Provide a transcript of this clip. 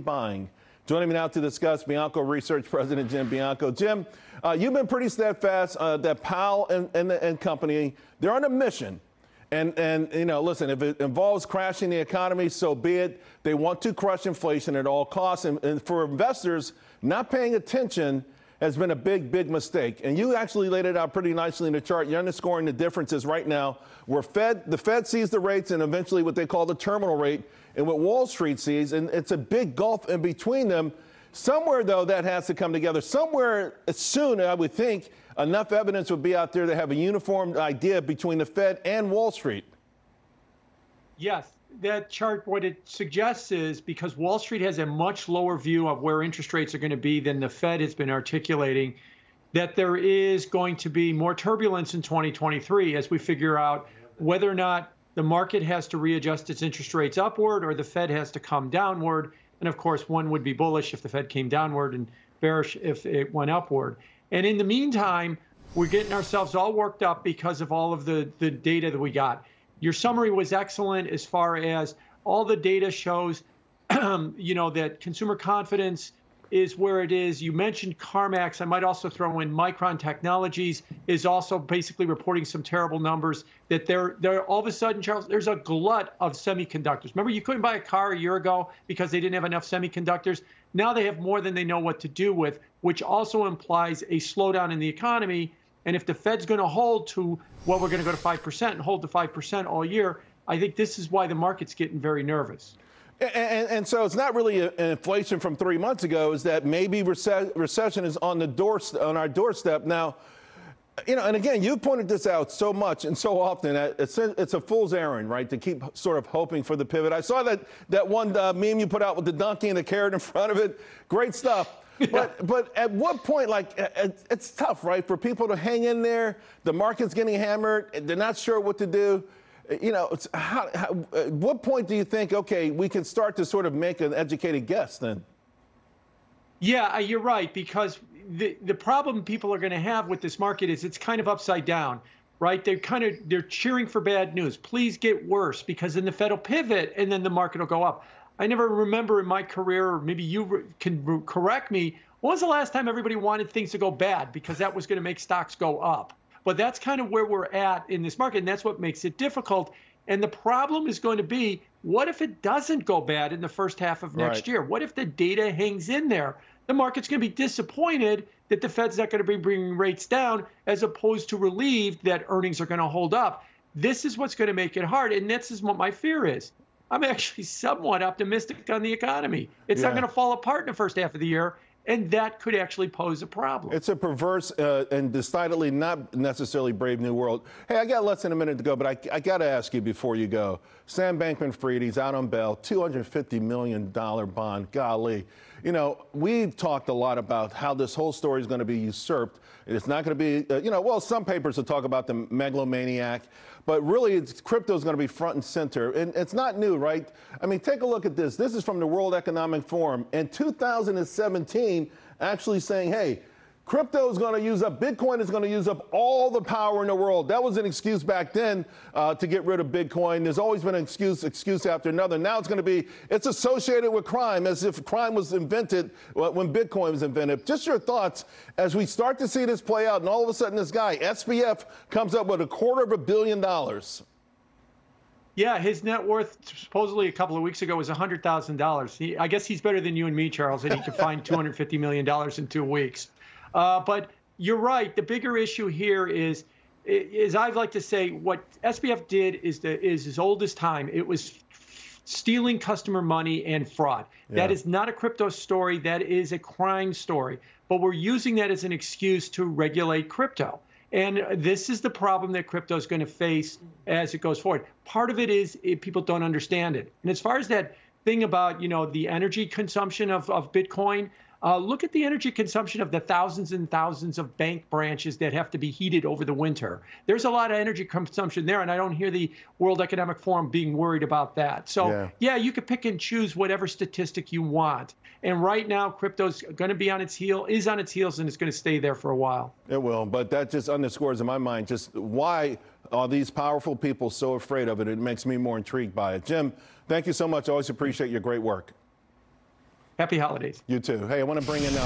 buying. Joining me now to discuss Bianco Research President Jim Bianco. Jim, uh, you've been pretty steadfast uh, that Powell and, and, and company, they're on a mission. And, and, you know, listen, if it involves crashing the economy, so be it. They want to crush inflation at all costs. And, and for investors, not paying attention has been a big, big mistake. And you actually laid it out pretty nicely in the chart. You're underscoring the differences right now where Fed, the Fed sees the rates and eventually what they call the terminal rate and what Wall Street sees. And it's a big gulf in between them. Somewhere, though, that has to come together. Somewhere soon, I would think, enough evidence would be out there to have a uniform idea between the Fed and Wall Street. Yes, that chart, what it suggests is because Wall Street has a much lower view of where interest rates are going to be than the Fed has been articulating, that there is going to be more turbulence in 2023 as we figure out whether or not the market has to readjust its interest rates upward or the Fed has to come downward. And of course, one would be bullish if the Fed came downward and bearish if it went upward. And in the meantime, we're getting ourselves all worked up because of all of the, the data that we got. Your summary was excellent as far as all the data shows, you know, that consumer confidence is where it is. You mentioned CarMax. I might also throw in Micron Technologies is also basically reporting some terrible numbers that they're they're all of a sudden, Charles, there's a glut of semiconductors. Remember, you couldn't buy a car a year ago because they didn't have enough semiconductors. Now they have more than they know what to do with, which also implies a slowdown in the economy and if the Fed's going to hold to well, we're going to go to 5% and hold to 5% all year, I think this is why the market's getting very nervous. And, and, and, so it's not really an inflation from three months ago. Is that maybe rece- recession is on the door on our doorstep now? You know, and again, you pointed this out so much and so often. It's a, it's a fool's errand, right? To keep sort of hoping for the pivot. I saw that that one uh, meme you put out with the donkey and the carrot in front of it. Great stuff. But but at what point, like, it's tough, right, for people to hang in there. The market's getting hammered. They're not sure what to do. You know, how, how, at what point do you think, okay, we can start to sort of make an educated guess then? Yeah, uh, you're right because the the problem people are going to have with this market is it's kind of upside down right? They're kind of they're cheering for bad news. Please get worse because then the Fed will pivot and then the market will go up. I never remember in my career, or maybe you can correct me. When was the last time everybody wanted things to go bad because that was going to make stocks go up? But that's kind of where we're at in this market, and that's what makes it difficult. And the problem is going to be what if it doesn't go bad in the first half of next right. year? What if the data hangs in there? The market's going to be disappointed that the Fed's not going to be bringing rates down as opposed to relieved that earnings are going to hold up. This is what's going to make it hard. And this is what my fear is. I'm actually somewhat optimistic on the economy. It's yeah. not going to fall apart in the first half of the year. And that could actually pose a problem. It's a perverse uh, and decidedly not necessarily brave new world. Hey, I got less than a minute to go, but I, I got to ask you before you go. Sam Bankman Fried, he's out on bail, $250 million bond. Golly. You know, we've talked a lot about how this whole story is going to be usurped. It's not going to be, uh, you know, well, some papers will talk about the megalomaniac. But really, crypto is going to be front and center. And it's not new, right? I mean, take a look at this. This is from the World Economic Forum in 2017, actually saying, hey, Crypto is going to use up, Bitcoin is going to use up all the power in the world. That was an excuse back then uh, to get rid of Bitcoin. There's always been an excuse, excuse after another. Now it's going to be, it's associated with crime as if crime was invented when Bitcoin was invented. Just your thoughts as we start to see this play out, and all of a sudden this guy, SBF, comes up with a quarter of a billion dollars. Yeah, his net worth supposedly a couple of weeks ago was hundred thousand dollars. I guess he's better than you and me, Charles, and he can find two hundred fifty million dollars in two weeks. Uh, but you're right. The bigger issue here is, is I'd like to say, what SBF did is the is as old as time. It was stealing customer money and fraud. Yeah. That is not a crypto story. That is a crime story. But we're using that as an excuse to regulate crypto. And this is the problem that crypto is going to face as it goes forward. Part of it is it, people don't understand it. And as far as that thing about you know the energy consumption of, of Bitcoin, uh, look at the energy consumption of the thousands and thousands of bank branches that have to be heated over the winter. There's a lot of energy consumption there, and I don't hear the World Economic Forum being worried about that. So, yeah, yeah you could pick and choose whatever statistic you want. And right now, crypto's going to be on its heel, is on its heels, and it's going to stay there for a while. It will, but that just underscores in my mind just why are these powerful people so afraid of it? It makes me more intrigued by it. Jim, thank you so much. I always appreciate your great work. Happy holidays. You too. Hey, I want to bring in now